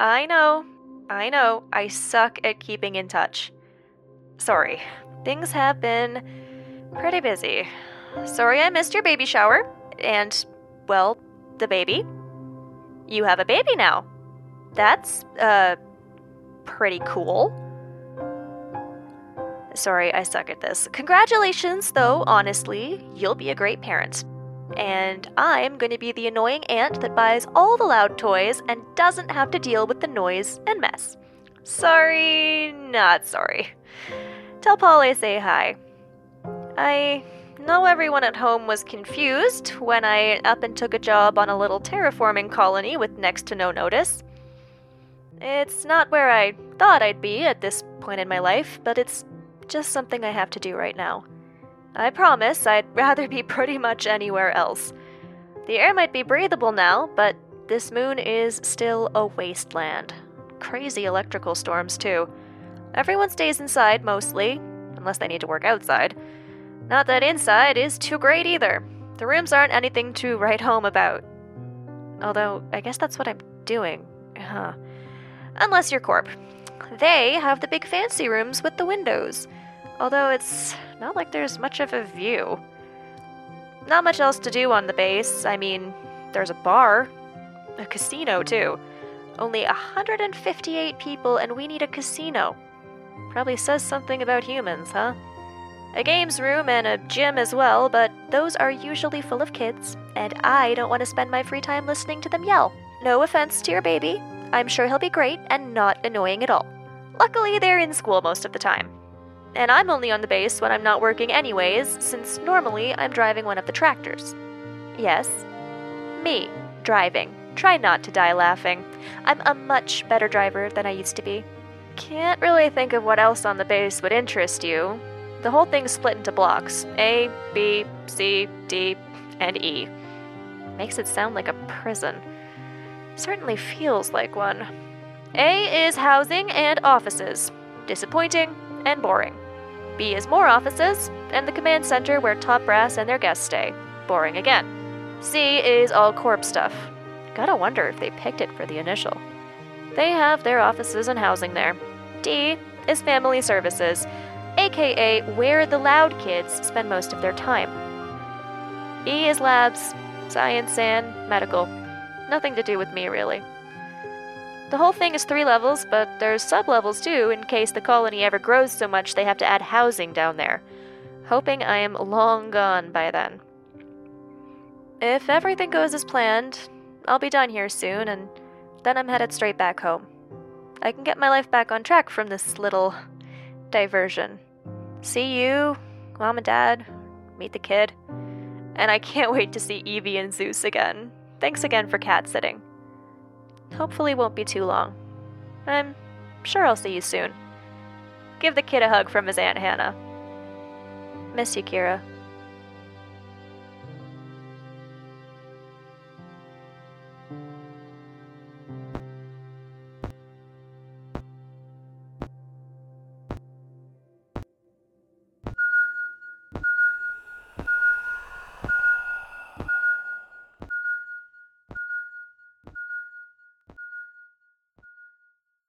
I know, I know, I suck at keeping in touch. Sorry, things have been pretty busy. Sorry I missed your baby shower, and, well, the baby. You have a baby now. That's, uh, pretty cool. Sorry, I suck at this. Congratulations, though, honestly. You'll be a great parent. And I'm going to be the annoying aunt that buys all the loud toys and doesn't have to deal with the noise and mess. Sorry, not sorry. Tell Paul I say hi. I know everyone at home was confused when I up and took a job on a little terraforming colony with next to no notice. It's not where I thought I'd be at this point in my life, but it's just something I have to do right now. I promise I'd rather be pretty much anywhere else. The air might be breathable now, but this moon is still a wasteland. Crazy electrical storms, too. Everyone stays inside mostly, unless they need to work outside. Not that inside is too great either. The rooms aren't anything to write home about. Although, I guess that's what I'm doing. Huh. Unless you're Corp. They have the big fancy rooms with the windows. Although it's not like there's much of a view. Not much else to do on the base. I mean, there's a bar, a casino, too. Only 158 people, and we need a casino. Probably says something about humans, huh? A games room and a gym as well, but those are usually full of kids, and I don't want to spend my free time listening to them yell. No offense to your baby, I'm sure he'll be great and not annoying at all. Luckily, they're in school most of the time. And I'm only on the base when I'm not working, anyways, since normally I'm driving one of the tractors. Yes, me, driving. Try not to die laughing. I'm a much better driver than I used to be. Can't really think of what else on the base would interest you. The whole thing's split into blocks A, B, C, D, and E. Makes it sound like a prison. Certainly feels like one. A is housing and offices. Disappointing and boring. B is more offices, and the command center where top brass and their guests stay. Boring again. C is all corp stuff. Gotta wonder if they picked it for the initial. They have their offices and housing there. D is family services, aka where the loud kids spend most of their time. E is labs, science, and medical. Nothing to do with me, really. The whole thing is three levels, but there's sub-levels too, in case the colony ever grows so much they have to add housing down there. Hoping I am long gone by then. If everything goes as planned, I'll be done here soon, and then I'm headed straight back home. I can get my life back on track from this little diversion. See you, mom and dad, meet the kid, and I can't wait to see Evie and Zeus again. Thanks again for cat sitting. Hopefully, won't be too long. I'm sure I'll see you soon. Give the kid a hug from his Aunt Hannah. Miss you, Kira.